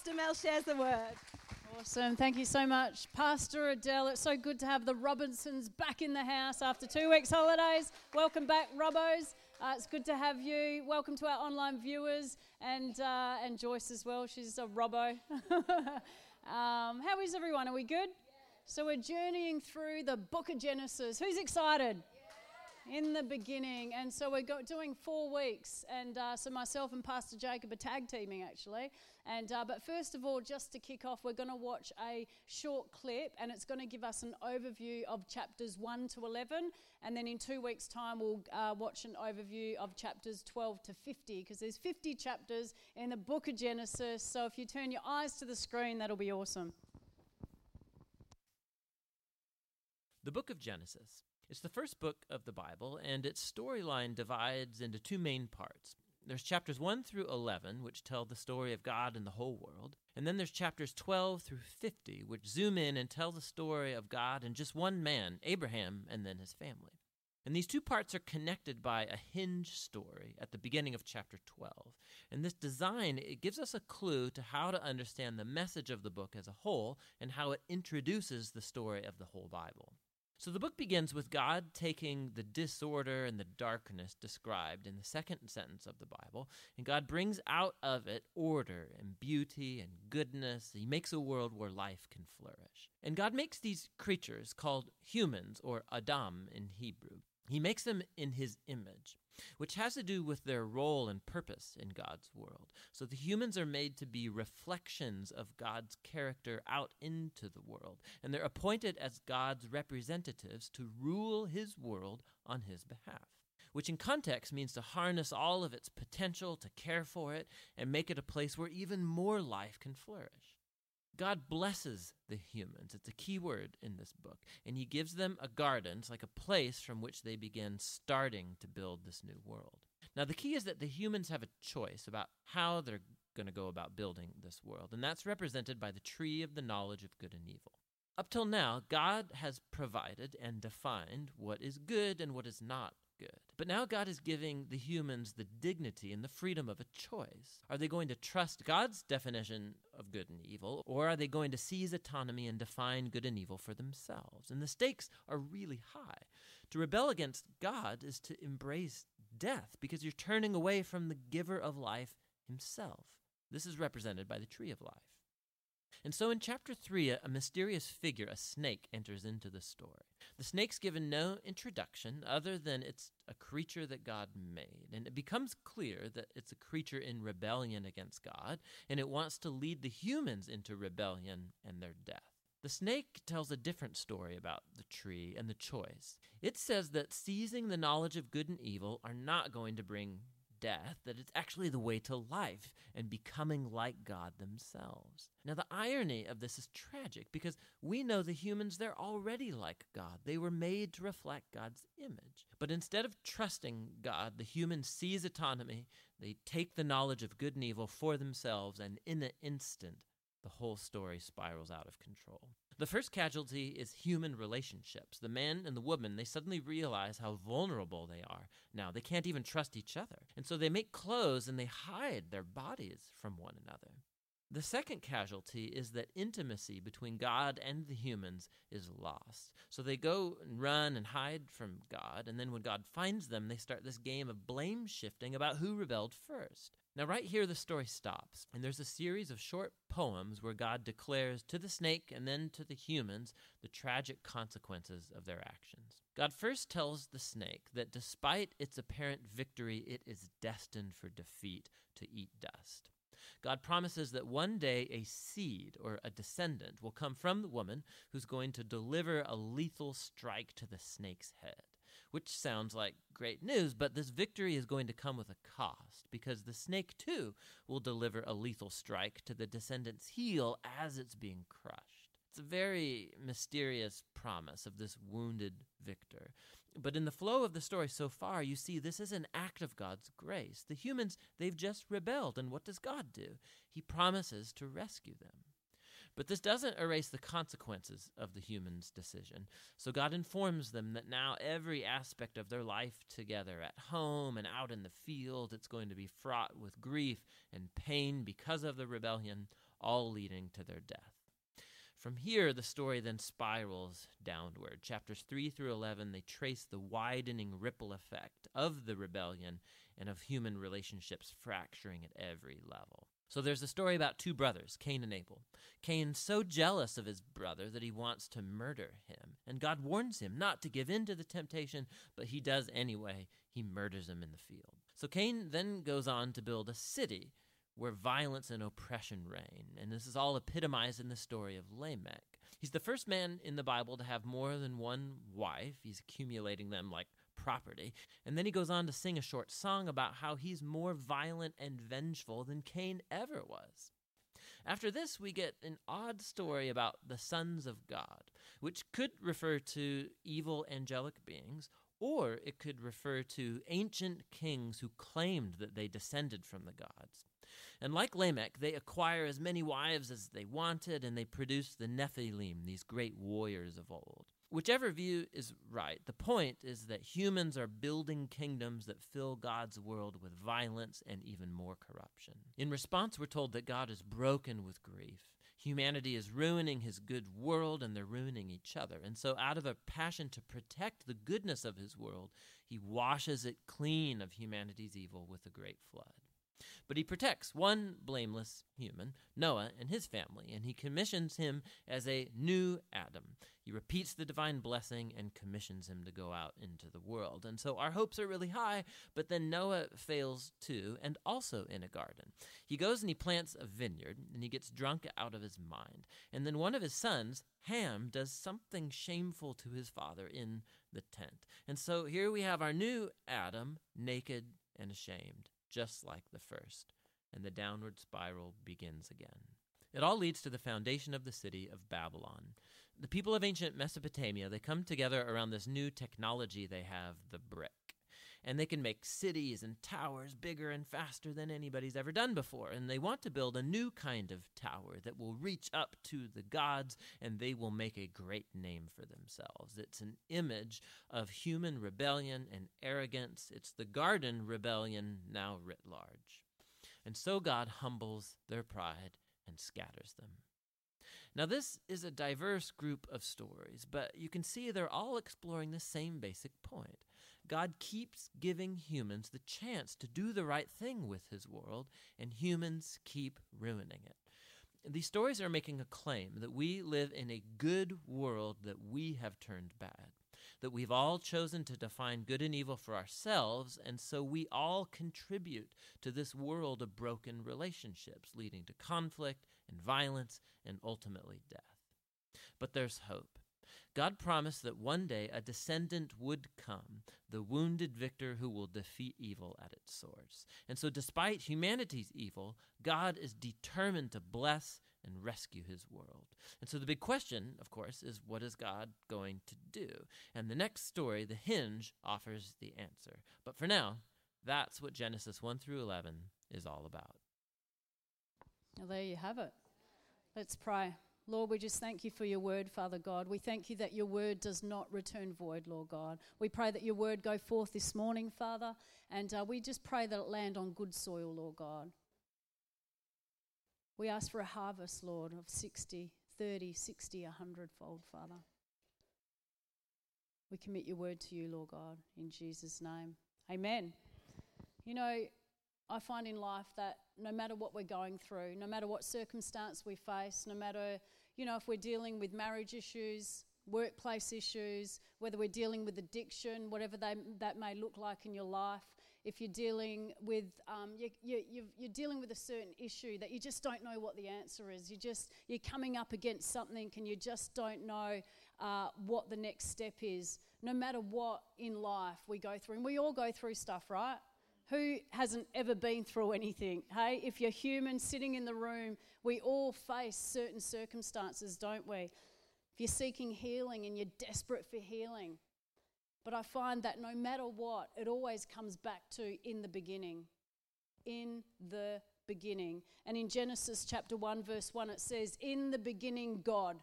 Pastor Mel shares the word. Awesome. Thank you so much, Pastor Adele. It's so good to have the Robinsons back in the house after two weeks' holidays. Welcome back, Robos. Uh, it's good to have you. Welcome to our online viewers and, uh, and Joyce as well. She's a Robbo. um, how is everyone? Are we good? So we're journeying through the book of Genesis. Who's excited? In the beginning. And so we're doing four weeks. And uh, so myself and Pastor Jacob are tag teaming actually. And uh, but first of all, just to kick off, we're going to watch a short clip, and it's going to give us an overview of chapters one to eleven. And then in two weeks' time, we'll uh, watch an overview of chapters twelve to fifty, because there's fifty chapters in the book of Genesis. So if you turn your eyes to the screen, that'll be awesome. The book of Genesis it's the first book of the Bible, and its storyline divides into two main parts. There's chapters 1 through 11, which tell the story of God and the whole world. And then there's chapters 12 through 50, which zoom in and tell the story of God and just one man, Abraham, and then his family. And these two parts are connected by a hinge story at the beginning of chapter 12. And this design it gives us a clue to how to understand the message of the book as a whole and how it introduces the story of the whole Bible. So the book begins with God taking the disorder and the darkness described in the second sentence of the Bible, and God brings out of it order and beauty and goodness. He makes a world where life can flourish. And God makes these creatures called humans, or Adam in Hebrew. He makes them in his image which has to do with their role and purpose in God's world. So the humans are made to be reflections of God's character out into the world, and they're appointed as God's representatives to rule his world on his behalf. Which in context means to harness all of its potential, to care for it, and make it a place where even more life can flourish. God blesses the humans. It's a key word in this book. And he gives them a garden. It's like a place from which they begin starting to build this new world. Now, the key is that the humans have a choice about how they're going to go about building this world. And that's represented by the tree of the knowledge of good and evil. Up till now, God has provided and defined what is good and what is not good. But now God is giving the humans the dignity and the freedom of a choice. Are they going to trust God's definition of good and evil, or are they going to seize autonomy and define good and evil for themselves? And the stakes are really high. To rebel against God is to embrace death because you're turning away from the giver of life himself. This is represented by the tree of life. And so in chapter 3, a, mysterious figure, a snake, enters into the story. The snake's given no introduction other than it's a creature that God made. And it becomes clear that it's a creature in rebellion against God, and it wants to lead the humans into rebellion and their death. The snake tells a different story about the tree and the choice. It says that seizing the knowledge of good and evil are not going to bring death, that it's actually the way to life and becoming like God themselves. Now, the irony of this is tragic because we know the humans, they're already like God. They were made to reflect God's image. But instead of trusting God, the humans seize autonomy, they take the knowledge of good and evil for themselves, and in an instant, the whole story spirals out of control. The first casualty is human relationships. The man and the woman, they suddenly realize how vulnerable they are now. They can't even trust each other. And so they make clothes and they hide their bodies from one another. The second casualty is that intimacy between God and the humans is lost. So they go and run and hide from God, and then when God finds them, they start this game of blame shifting about who rebelled first. Now, right here, the story stops, and there's a series of short poems where God declares to the snake and then to the humans the tragic consequences of their actions. God first tells the snake that despite its apparent victory, it is destined for defeat to eat dust. God promises that one day a seed or a descendant will come from the woman who's going to deliver a lethal strike to the snake's head which sounds like great news, but this victory is going to come with a cost because the snake too will deliver a lethal strike to the descendant's heel as it's being crushed. It's a very mysterious promise of this wounded victor. But in the flow of the story so far, you see this is an act of God's grace. The humans, they've just rebelled, and what does God do? He promises to rescue them. But this doesn't erase the consequences of the human's decision. So God informs them that now every aspect of their life together, at home and out in the field, it's going to be fraught with grief and pain because of the rebellion, all leading to their death. From here, the story then spirals downward. Chapters 3 through 11, they trace the widening ripple effect of the rebellion and of human relationships fracturing at every level. So there's a story about two brothers, Cain and Abel. Cain's so jealous of his brother that he wants to murder him. And God warns him not to give in to the temptation, but he does anyway. He murders him in the field. So Cain then goes on to build a city where violence and oppression reign. And this is all epitomized in the story of Lamech. He's the first man in the Bible to have more than one wife. He's accumulating them like property. And then he goes on to sing a short song about how he's more violent and vengeful than Cain ever was. After this, we get an odd story about the sons of God, which could refer to evil angelic beings, or it could refer to ancient kings who claimed that they descended from the gods. And like Lamech, they acquire as many wives as they wanted, and they produce the Nephilim, these great warriors of old. Whichever view is right, the point is that humans are building kingdoms that fill God's world with violence and even more corruption. In response, we're told that God is broken with grief. Humanity is ruining his good world and they're ruining each other. And so, out of a passion to protect the goodness of his world, he washes it clean of humanity's evil with a great flood. But he protects one blameless human, Noah, and his family, and he commissions him as a new Adam. He repeats the divine blessing and commissions him to go out into the world. And so our hopes are really high, but then Noah fails too, and also in a garden. He goes and he plants a vineyard, and he gets drunk out of his mind. And then one of his sons, Ham, does something shameful to his father in the tent. And so here we have our new Adam, naked and ashamed just like the first, and the downward spiral begins again. It all leads to the foundation of the city of Babylon. The people of ancient Mesopotamia, they come together around this new technology they have, the brick and they can make cities and towers bigger and faster than anybody's ever done before. And they want to build a new kind of tower that will reach up to the gods and they will make a great name for themselves. It's an image of human rebellion and arrogance. It's the garden rebellion now writ large. And so God humbles their pride and scatters them. Now, this is a diverse group of stories, but you can see they're all exploring the same basic point. God keeps giving humans the chance to do the right thing with his world, and humans keep ruining it. These stories are making a claim that we live in a good world that we have turned bad, that we've all chosen to define good and evil for ourselves, and so we all contribute to this world of broken relationships, leading to conflict and violence and ultimately death. But there's hope. God promised that one day a descendant would come, the wounded victor who will defeat evil at its source. And so, despite humanity's evil, God is determined to bless and rescue his world. And so, the big question, of course, is what is God going to do? And the next story, The Hinge, offers the answer. But for now, that's what Genesis 1 through 11 is all about. Well, there you have it. Let's pray. Lord, we just thank you for your word, Father God. We thank you that your word does not return void, Lord God. We pray that your word go forth this morning, Father, and uh, we just pray that it land on good soil, Lord God. We ask for a harvest, Lord, of 60, 30, 60, 100 fold, Father. We commit your word to you, Lord God, in Jesus' name. Amen. You know, I find in life that no matter what we're going through, no matter what circumstance we face, no matter you know, if we're dealing with marriage issues, workplace issues, whether we're dealing with addiction, whatever they, that may look like in your life, if you're dealing with um, you, you, you're dealing with a certain issue that you just don't know what the answer is. You just you're coming up against something and you just don't know uh, what the next step is. No matter what in life we go through, and we all go through stuff, right? Who hasn't ever been through anything? Hey, if you're human sitting in the room, we all face certain circumstances, don't we? If you're seeking healing and you're desperate for healing. But I find that no matter what, it always comes back to in the beginning. In the beginning. And in Genesis chapter 1, verse 1, it says, In the beginning, God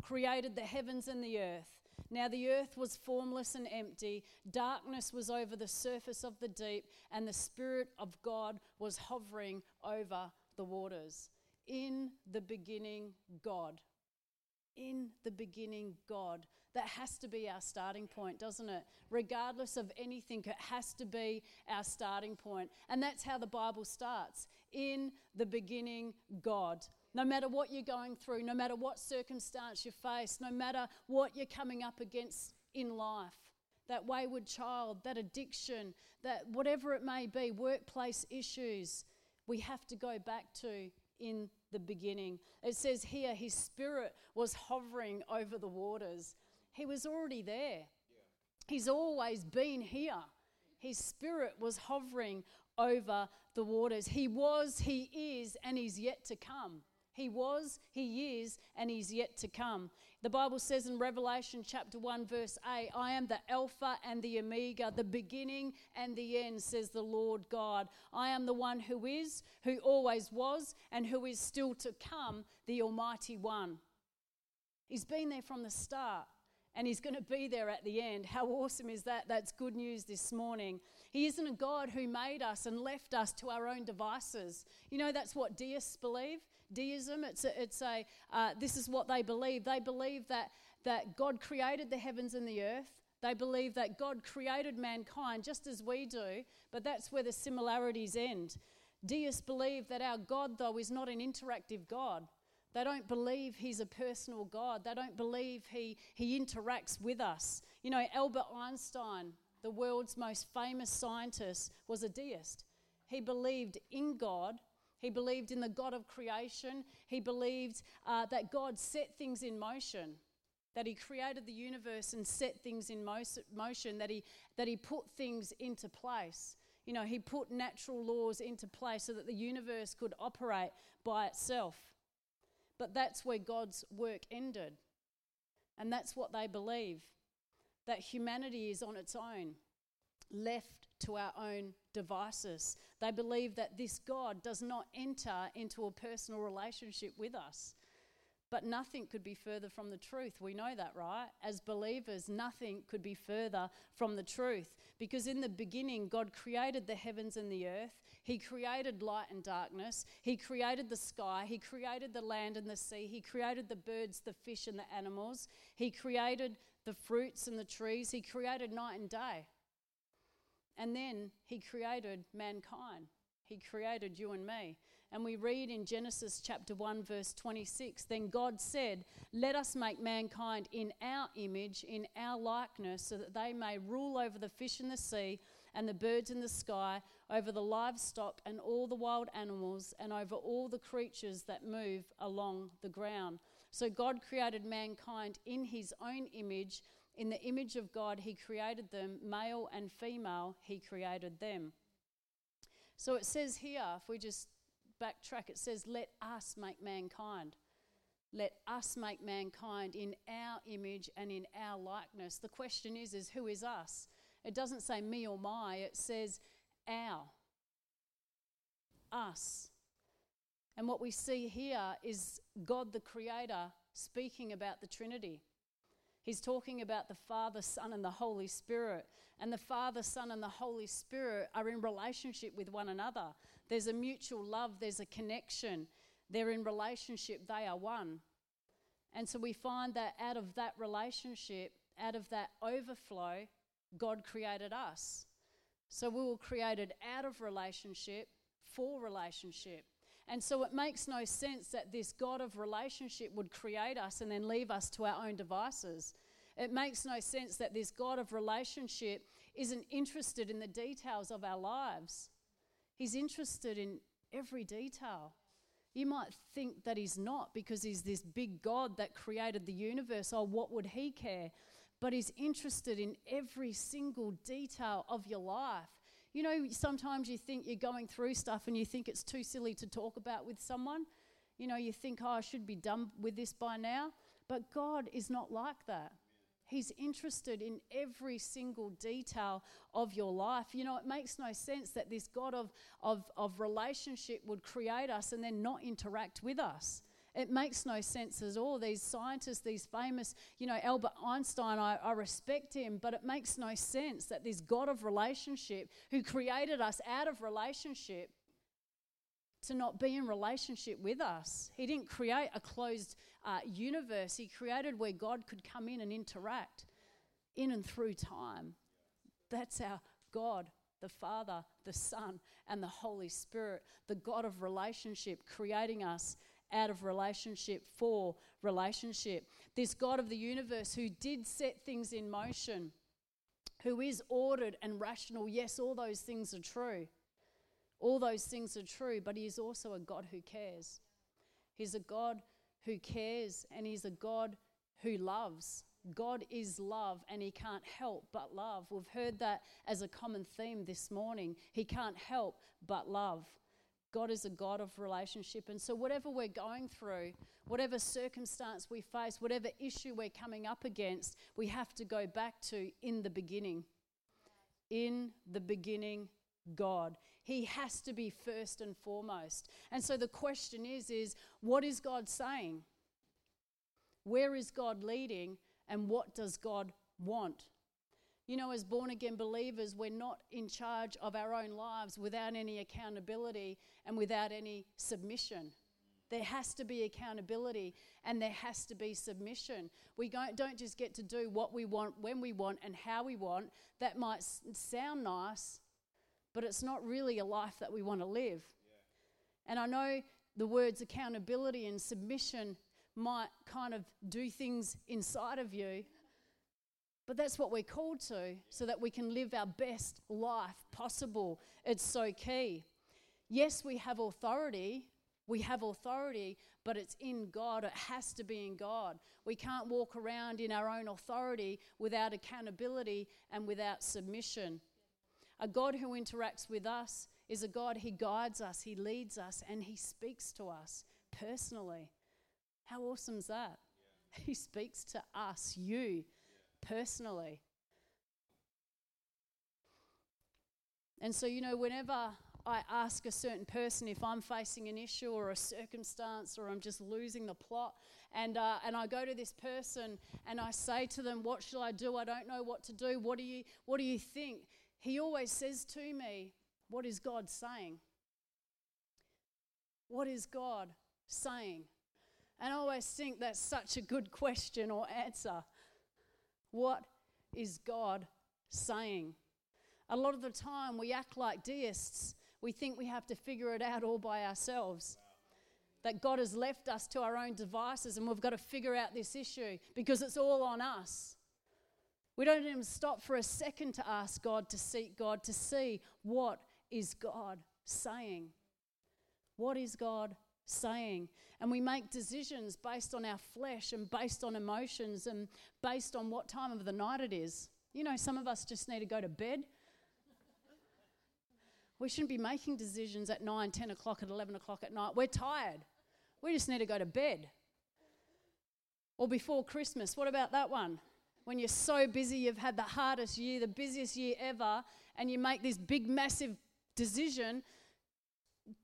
created the heavens and the earth. Now the earth was formless and empty, darkness was over the surface of the deep, and the Spirit of God was hovering over the waters. In the beginning, God. In the beginning, God. That has to be our starting point, doesn't it? Regardless of anything, it has to be our starting point. And that's how the Bible starts. In the beginning, God. No matter what you're going through, no matter what circumstance you face, no matter what you're coming up against in life, that wayward child, that addiction, that whatever it may be, workplace issues, we have to go back to in the beginning. It says here, his spirit was hovering over the waters. He was already there, he's always been here. His spirit was hovering over the waters. He was, he is, and he's yet to come. He was, He is, and He's yet to come. The Bible says in Revelation chapter 1, verse 8, I am the Alpha and the Omega, the beginning and the end, says the Lord God. I am the one who is, who always was, and who is still to come, the Almighty One. He's been there from the start and he's going to be there at the end. How awesome is that? That's good news this morning. He isn't a God who made us and left us to our own devices. You know, that's what deists believe deism. It's a, it's a uh, this is what they believe. They believe that, that God created the heavens and the earth. They believe that God created mankind just as we do, but that's where the similarities end. Deists believe that our God, though, is not an interactive God. They don't believe he's a personal God. They don't believe he, he interacts with us. You know, Albert Einstein, the world's most famous scientist, was a deist. He believed in God, he believed in the God of creation. He believed uh, that God set things in motion, that He created the universe and set things in motion, that He, that he put things into place. You know, He put natural laws into place so that the universe could operate by itself. But that's where God's work ended. And that's what they believe that humanity is on its own, left to our own devices. They believe that this God does not enter into a personal relationship with us. But nothing could be further from the truth. We know that, right? As believers, nothing could be further from the truth. Because in the beginning, God created the heavens and the earth. He created light and darkness. He created the sky. He created the land and the sea. He created the birds, the fish, and the animals. He created the fruits and the trees. He created night and day. And then he created mankind. He created you and me. And we read in Genesis chapter 1, verse 26 Then God said, Let us make mankind in our image, in our likeness, so that they may rule over the fish in the sea and the birds in the sky, over the livestock and all the wild animals, and over all the creatures that move along the ground. So God created mankind in his own image. In the image of God, He created them, male and female, He created them. So it says here, if we just backtrack, it says, Let us make mankind. Let us make mankind in our image and in our likeness. The question is, is who is us? It doesn't say me or my, it says our. Us. And what we see here is God the Creator speaking about the Trinity. He's talking about the Father, Son, and the Holy Spirit. And the Father, Son, and the Holy Spirit are in relationship with one another. There's a mutual love, there's a connection. They're in relationship, they are one. And so we find that out of that relationship, out of that overflow, God created us. So we were created out of relationship for relationship. And so it makes no sense that this God of relationship would create us and then leave us to our own devices. It makes no sense that this God of relationship isn't interested in the details of our lives. He's interested in every detail. You might think that he's not because he's this big God that created the universe. Oh, what would he care? But he's interested in every single detail of your life. You know, sometimes you think you're going through stuff and you think it's too silly to talk about with someone. You know, you think, oh, I should be done with this by now. But God is not like that. He's interested in every single detail of your life. You know, it makes no sense that this God of, of, of relationship would create us and then not interact with us. It makes no sense at all. These scientists, these famous, you know, Albert Einstein, I, I, respect him, but it makes no sense that this God of relationship, who created us out of relationship, to not be in relationship with us. He didn't create a closed uh, universe, He created where God could come in and interact in and through time. That's our God, the Father, the Son, and the Holy Spirit, the God of relationship, creating us out of relationship for relationship. This God of the universe who did set things in motion, who is ordered and rational. Yes, all those things are true. All those things are true, but He is also a God who cares. He's a God who cares and He's a God who loves. God is love and He can't help but love. We've heard that as a common theme this morning. He can't help but love. God is a God of relationship. And so, whatever we're going through, whatever circumstance we face, whatever issue we're coming up against, we have to go back to in the beginning. In the beginning, God. He has to be first and foremost. And so the question is is what is God saying? Where is God leading and what does God want? You know, as born again believers, we're not in charge of our own lives without any accountability and without any submission. There has to be accountability and there has to be submission. We don't just get to do what we want, when we want, and how we want. That might sound nice, but it's not really a life that we want to live. Yeah. And I know the words accountability and submission might kind of do things inside of you, but that's what we're called to so that we can live our best life possible. It's so key. Yes, we have authority. We have authority, but it's in God. It has to be in God. We can't walk around in our own authority without accountability and without submission. A God who interacts with us is a God, He guides us, He leads us, and He speaks to us personally. How awesome is that? Yeah. He speaks to us, you. Personally. And so, you know, whenever I ask a certain person if I'm facing an issue or a circumstance or I'm just losing the plot, and, uh, and I go to this person and I say to them, What shall I do? I don't know what to do. What do you, what do you think? he always says to me, What is God saying? What is God saying? And I always think that's such a good question or answer. What is God saying? A lot of the time we act like deists. We think we have to figure it out all by ourselves. That God has left us to our own devices and we've got to figure out this issue because it's all on us. We don't even stop for a second to ask God, to seek God, to see what is God saying. What is God saying? And we make decisions based on our flesh and based on emotions and based on what time of the night it is. You know, some of us just need to go to bed. We shouldn't be making decisions at 9, 10 o'clock, at 11 o'clock at night. We're tired. We just need to go to bed. Or before Christmas. What about that one? when you're so busy, you've had the hardest year, the busiest year ever, and you make this big, massive decision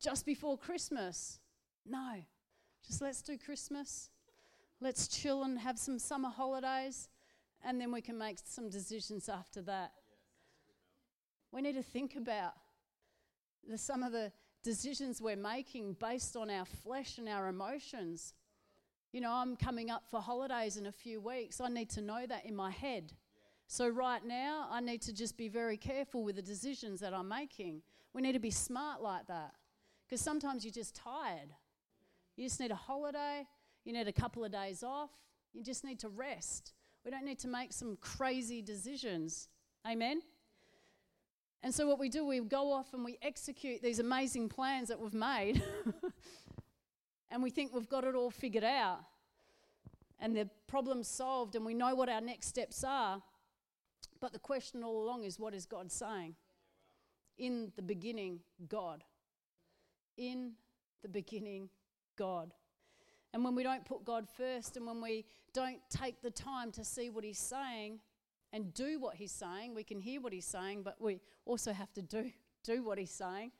just before Christmas. No, just let's do Christmas. Let's chill and have some summer holidays, and then we can make some decisions after that. We need to think about the, some of the decisions we're making based on our flesh and our emotions. You know, I'm coming up for holidays in a few weeks. I need to know that in my head. So, right now, I need to just be very careful with the decisions that I'm making. We need to be smart like that because sometimes you're just tired. You just need a holiday, you need a couple of days off, you just need to rest. We don't need to make some crazy decisions. Amen? And so, what we do, we go off and we execute these amazing plans that we've made. and we think we've got it all figured out and the problem's solved and we know what our next steps are. But the question all along is what is God saying? In the beginning, God. In the beginning, God. And when we don't put God first and when we don't take the time to see what He's saying and do what He's saying, we can hear what He's saying, but we also have to do, do what He's saying.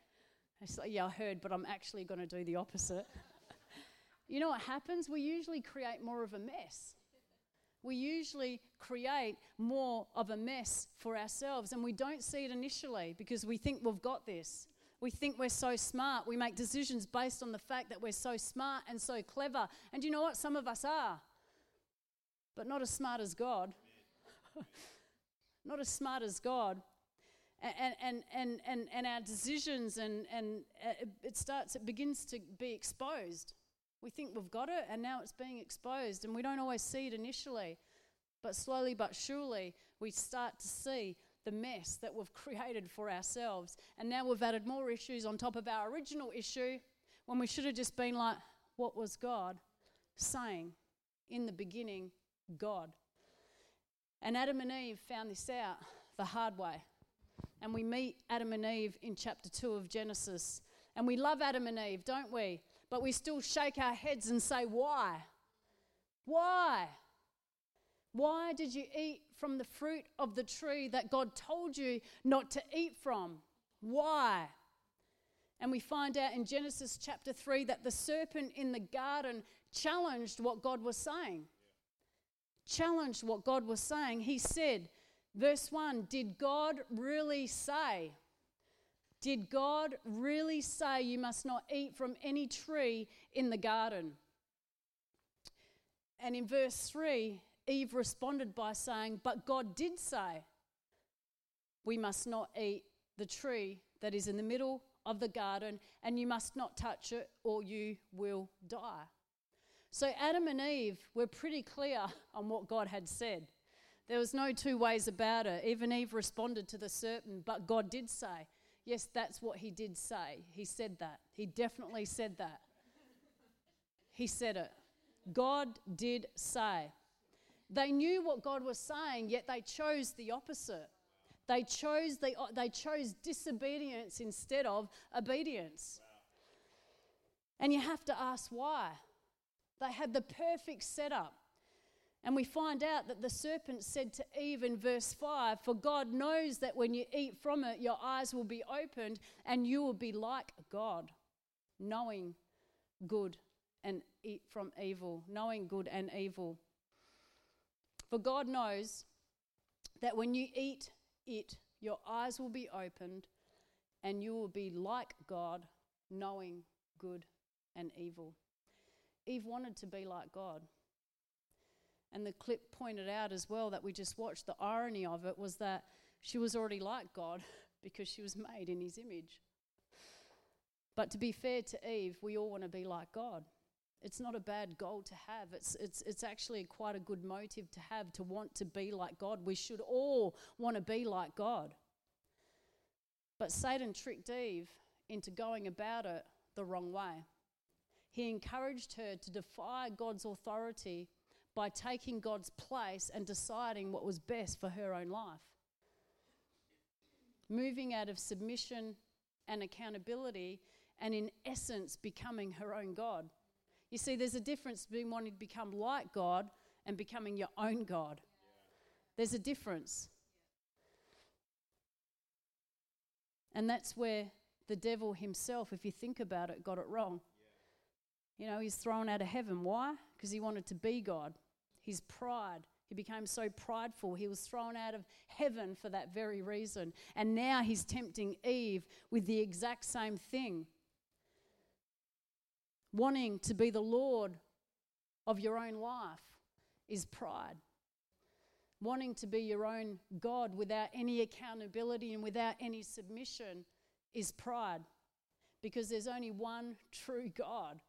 It's like, yeah, I heard, but I'm actually going to do the opposite you know what happens? We usually create more of a mess. We usually create more of a mess for ourselves, and we don't see it initially because we think we've got this. We think we're so smart. We make decisions based on the fact that we're so smart and so clever. And you know what? Some of us are, but not as smart as God. not as smart as God. And, and, and, and, and our decisions, and, and uh, it starts, it begins to be exposed. We think we've got it, and now it's being exposed, and we don't always see it initially. But slowly but surely, we start to see the mess that we've created for ourselves. And now we've added more issues on top of our original issue when we should have just been like, what was God saying in the beginning? God. And Adam and Eve found this out the hard way. And we meet Adam and Eve in chapter 2 of Genesis. And we love Adam and Eve, don't we? But we still shake our heads and say, why? Why? Why did you eat from the fruit of the tree that God told you not to eat from? Why? And we find out in Genesis chapter 3 that the serpent in the garden challenged what God was saying. Challenged what God was saying. He said, verse 1 Did God really say? Did God really say you must not eat from any tree in the garden? And in verse 3, Eve responded by saying, But God did say, We must not eat the tree that is in the middle of the garden, and you must not touch it, or you will die. So Adam and Eve were pretty clear on what God had said. There was no two ways about it. Even Eve responded to the serpent, but God did say, Yes, that's what he did say. He said that. He definitely said that. He said it. God did say. They knew what God was saying, yet they chose the opposite. They chose, the, they chose disobedience instead of obedience. And you have to ask why. They had the perfect setup. And we find out that the serpent said to Eve in verse 5 For God knows that when you eat from it, your eyes will be opened and you will be like God, knowing good and from evil, knowing good and evil. For God knows that when you eat it, your eyes will be opened and you will be like God, knowing good and evil. Eve wanted to be like God. And the clip pointed out as well that we just watched, the irony of it was that she was already like God because she was made in his image. But to be fair to Eve, we all want to be like God. It's not a bad goal to have. It's, it's, it's actually quite a good motive to have to want to be like God. We should all want to be like God. But Satan tricked Eve into going about it the wrong way. He encouraged her to defy God's authority by taking God's place and deciding what was best for her own life. Moving out of submission and accountability, and in essence, becoming her own God. You see, there's a difference between wanting to become like God and becoming your own God. There's a difference. And that's where the devil himself, if you think about it, got it wrong. You know, he's thrown out of heaven. Why? Because he wanted to be God. His pride. He became so prideful. He was thrown out of heaven for that very reason. And now he's tempting Eve with the exact same thing wanting to be the Lord of your own life is pride. Wanting to be your own God without any accountability and without any submission is pride. Because there's only one true God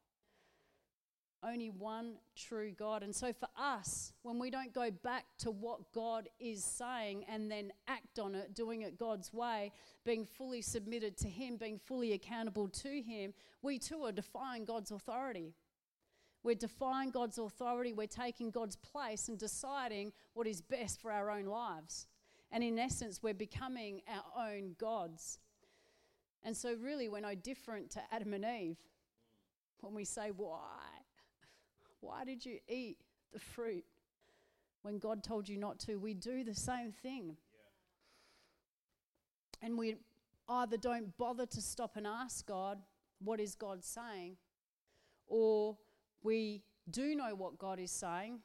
only one true God. And so, for us, when we don't go back to what God is saying and then act on it, doing it God's way, being fully submitted to Him, being fully accountable to Him, we too are defying God's authority. We're defying God's authority, we're taking God's place and deciding what is best for our own lives. And in essence, we're becoming our own gods. And so, really, we're no different to Adam and Eve when we say, Why? Why did you eat the fruit when God told you not to? We do the same thing. Yeah. And we either don't bother to stop and ask God, what is God saying? Or we do know what God is saying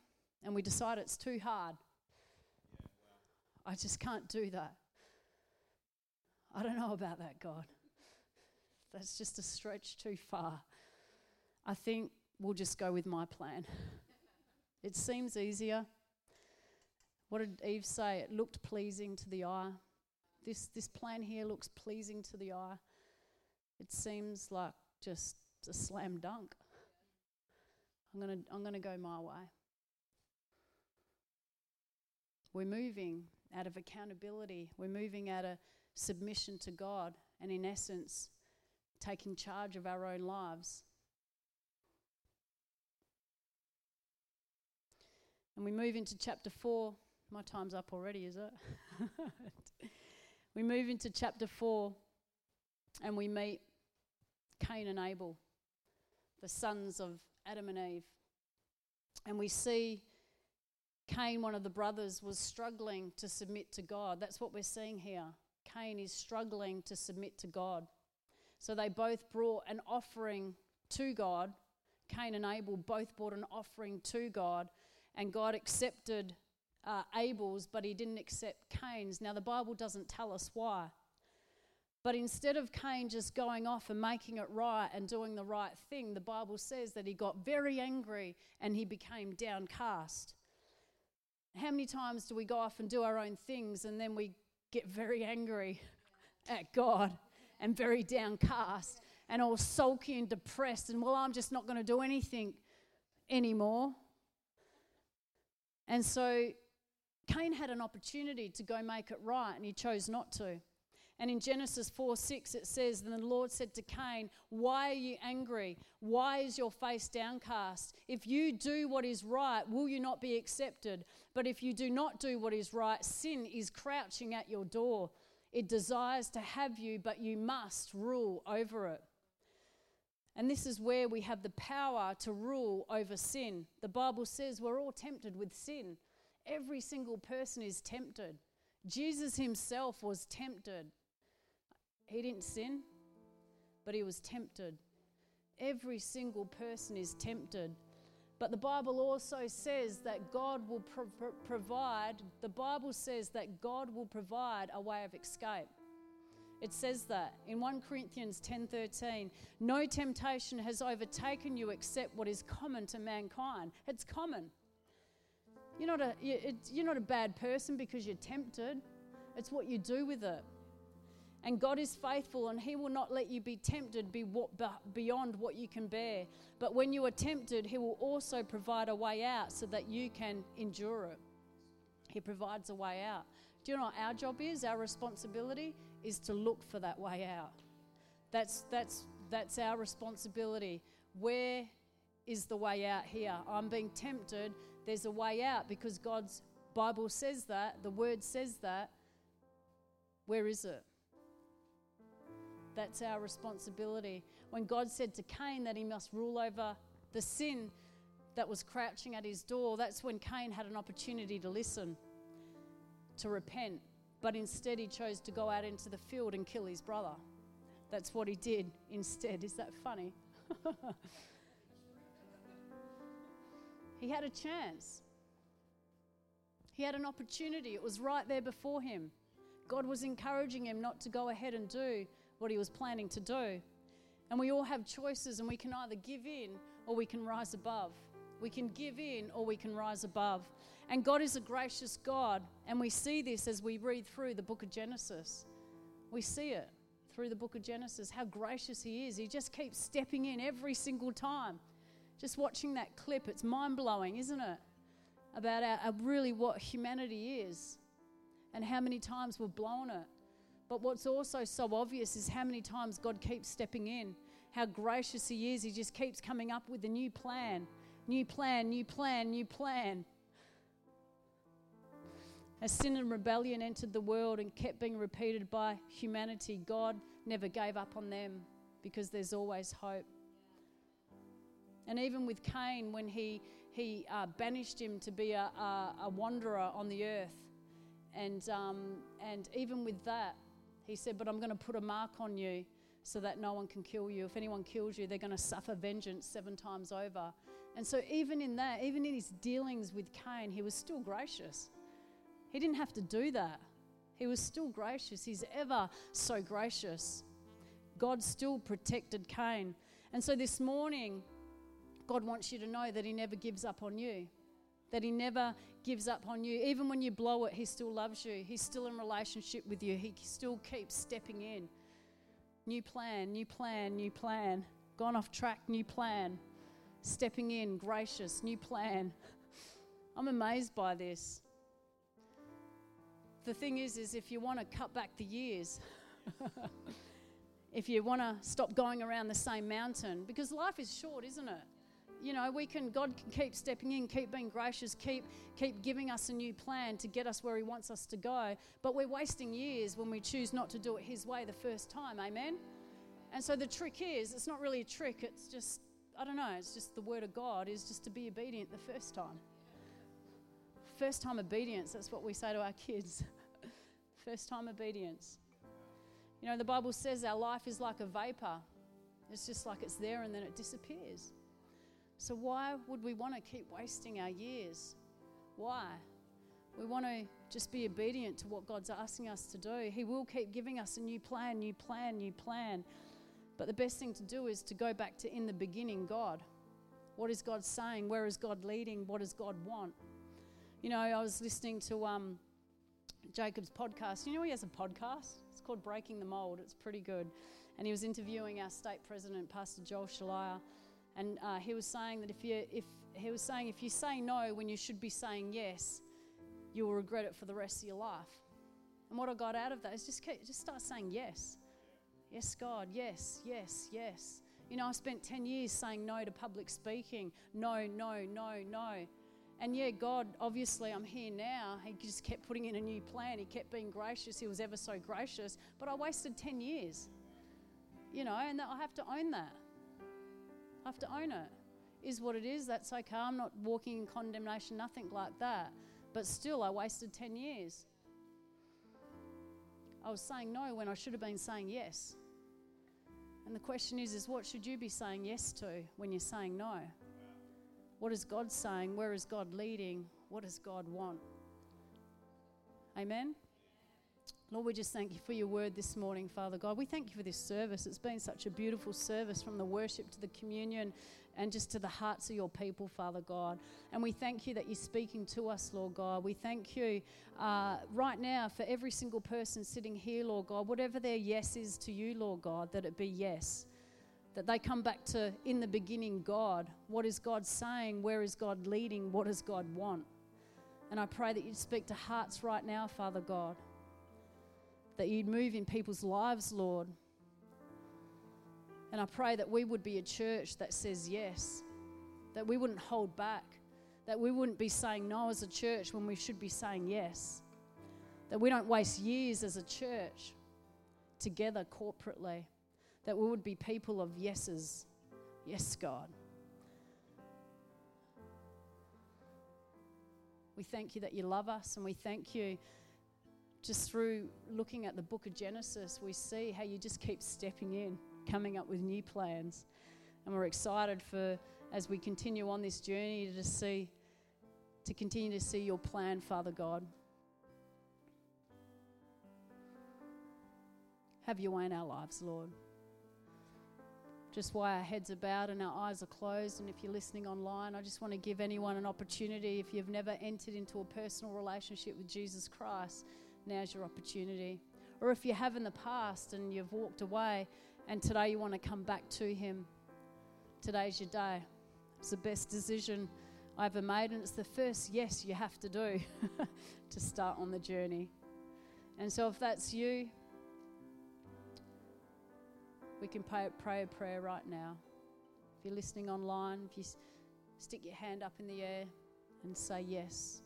and we decide it's too hard. Yeah, wow. I just can't do that. I don't know about that, God. That's just a stretch too far. I think we'll just go with my plan. it seems easier. What did Eve say? It looked pleasing to the eye. This, this plan here looks pleasing to the eye. It seems like just a slam dunk. I'm going to I'm going to go my way. We're moving out of accountability. We're moving out of submission to God and, in essence, taking charge of our own lives. And we move into chapter 4. My time's up already, is it? we move into chapter 4 and we meet Cain and Abel, the sons of Adam and Eve. And we see Cain, one of the brothers, was struggling to submit to God. That's what we're seeing here. Cain is struggling to submit to God. So they both brought an offering to God. Cain and Abel both brought an offering to God, and God accepted uh, Abel's, but he didn't accept Cain's. Now, the Bible doesn't tell us why. But instead of Cain just going off and making it right and doing the right thing, the Bible says that he got very angry and he became downcast. How many times do we go off and do our own things and then we get very angry at God and very downcast and all sulky and depressed and, well, I'm just not going to do anything anymore? And so Cain had an opportunity to go make it right and he chose not to. And in Genesis 4 6, it says, Then the Lord said to Cain, Why are you angry? Why is your face downcast? If you do what is right, will you not be accepted? But if you do not do what is right, sin is crouching at your door. It desires to have you, but you must rule over it. And this is where we have the power to rule over sin. The Bible says we're all tempted with sin. Every single person is tempted. Jesus himself was tempted. He didn't sin, but he was tempted. Every single person is tempted. But the Bible also says that God will pro- provide, the Bible says that God will provide a way of escape. It says that in 1 Corinthians 10:13, no temptation has overtaken you except what is common to mankind. It's common. You're not a, you're not a bad person because you're tempted. It's what you do with it. And God is faithful, and He will not let you be tempted beyond what you can bear. But when you are tempted, He will also provide a way out so that you can endure it. He provides a way out. Do you know what our job is? Our responsibility is to look for that way out. That's, that's, that's our responsibility. Where is the way out here? I'm being tempted. There's a way out because God's Bible says that, the Word says that. Where is it? That's our responsibility. When God said to Cain that he must rule over the sin that was crouching at his door, that's when Cain had an opportunity to listen, to repent. But instead, he chose to go out into the field and kill his brother. That's what he did instead. Is that funny? he had a chance. He had an opportunity. It was right there before him. God was encouraging him not to go ahead and do what he was planning to do. And we all have choices, and we can either give in or we can rise above. We can give in or we can rise above. And God is a gracious God, and we see this as we read through the book of Genesis. We see it through the book of Genesis, how gracious He is. He just keeps stepping in every single time. Just watching that clip, it's mind blowing, isn't it? About our, really what humanity is and how many times we've blown it. But what's also so obvious is how many times God keeps stepping in, how gracious He is. He just keeps coming up with a new plan, new plan, new plan, new plan. As sin and rebellion entered the world and kept being repeated by humanity, God never gave up on them because there's always hope. And even with Cain, when he, he uh, banished him to be a, a, a wanderer on the earth, and, um, and even with that, he said, But I'm going to put a mark on you so that no one can kill you. If anyone kills you, they're going to suffer vengeance seven times over. And so, even in that, even in his dealings with Cain, he was still gracious. He didn't have to do that. He was still gracious. He's ever so gracious. God still protected Cain. And so this morning, God wants you to know that He never gives up on you, that He never gives up on you. Even when you blow it, He still loves you. He's still in relationship with you. He still keeps stepping in. New plan, new plan, new plan. Gone off track, new plan. Stepping in, gracious, new plan. I'm amazed by this. The thing is, is if you want to cut back the years, if you want to stop going around the same mountain, because life is short, isn't it? You know, we can God can keep stepping in, keep being gracious, keep keep giving us a new plan to get us where He wants us to go. But we're wasting years when we choose not to do it His way the first time. Amen. And so the trick is, it's not really a trick. It's just I don't know. It's just the word of God is just to be obedient the first time. First time obedience. That's what we say to our kids. first time obedience. You know, the Bible says our life is like a vapor. It's just like it's there and then it disappears. So, why would we want to keep wasting our years? Why? We want to just be obedient to what God's asking us to do. He will keep giving us a new plan, new plan, new plan. But the best thing to do is to go back to in the beginning, God. What is God saying? Where is God leading? What does God want? You know, I was listening to um, Jacob's podcast. You know, he has a podcast. It's called Breaking the Mold. It's pretty good. And he was interviewing our state president, Pastor Joel Shalaya. And uh, he was saying that if you, if he was saying if you say no when you should be saying yes, you will regret it for the rest of your life. And what I got out of that is just keep, just start saying yes, yes, God, yes, yes, yes. You know, I spent ten years saying no to public speaking, no, no, no, no. And yeah, God, obviously, I'm here now. He just kept putting in a new plan. He kept being gracious. He was ever so gracious. But I wasted 10 years, you know, and I have to own that. I have to own it. Is what it is. That's okay. I'm not walking in condemnation, nothing like that. But still, I wasted 10 years. I was saying no when I should have been saying yes. And the question is, is what should you be saying yes to when you're saying no? What is God saying? Where is God leading? What does God want? Amen. Lord, we just thank you for your word this morning, Father God. We thank you for this service. It's been such a beautiful service from the worship to the communion and just to the hearts of your people, Father God. And we thank you that you're speaking to us, Lord God. We thank you uh, right now for every single person sitting here, Lord God, whatever their yes is to you, Lord God, that it be yes. That they come back to, in the beginning, God. What is God saying? Where is God leading? What does God want? And I pray that you'd speak to hearts right now, Father God that you'd move in people's lives, Lord. And I pray that we would be a church that says yes, that we wouldn't hold back, that we wouldn't be saying no as a church when we should be saying yes, that we don't waste years as a church together corporately, that we would be people of yeses. Yes, God. We thank you that you love us, and we thank you just through looking at the book of Genesis, we see how you just keep stepping in, coming up with new plans. And we're excited for, as we continue on this journey, to see, to continue to see your plan, Father God. Have your way in our lives, Lord. Just why our heads are bowed and our eyes are closed, and if you're listening online, I just want to give anyone an opportunity if you've never entered into a personal relationship with Jesus Christ now's your opportunity. Or if you have in the past and you've walked away and today you want to come back to Him, today's your day. It's the best decision I ever made, and it's the first yes you have to do to start on the journey. And so, if that's you, we can pray, pray a prayer right now. If you're listening online, if you stick your hand up in the air and say, Yes,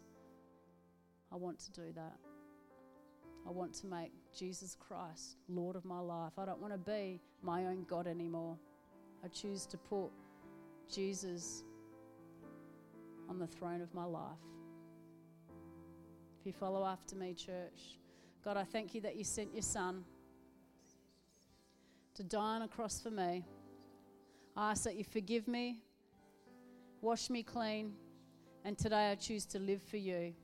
I want to do that. I want to make Jesus Christ Lord of my life. I don't want to be my own God anymore. I choose to put Jesus on the throne of my life. If you follow after me, church, God, I thank you that you sent your Son to die on a cross for me. I ask that you forgive me, wash me clean, and today I choose to live for you.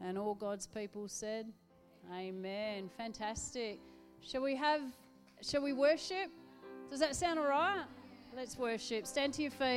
And all God's people said, Amen. Fantastic. Shall we have shall we worship? Does that sound all right? Let's worship. Stand to your feet.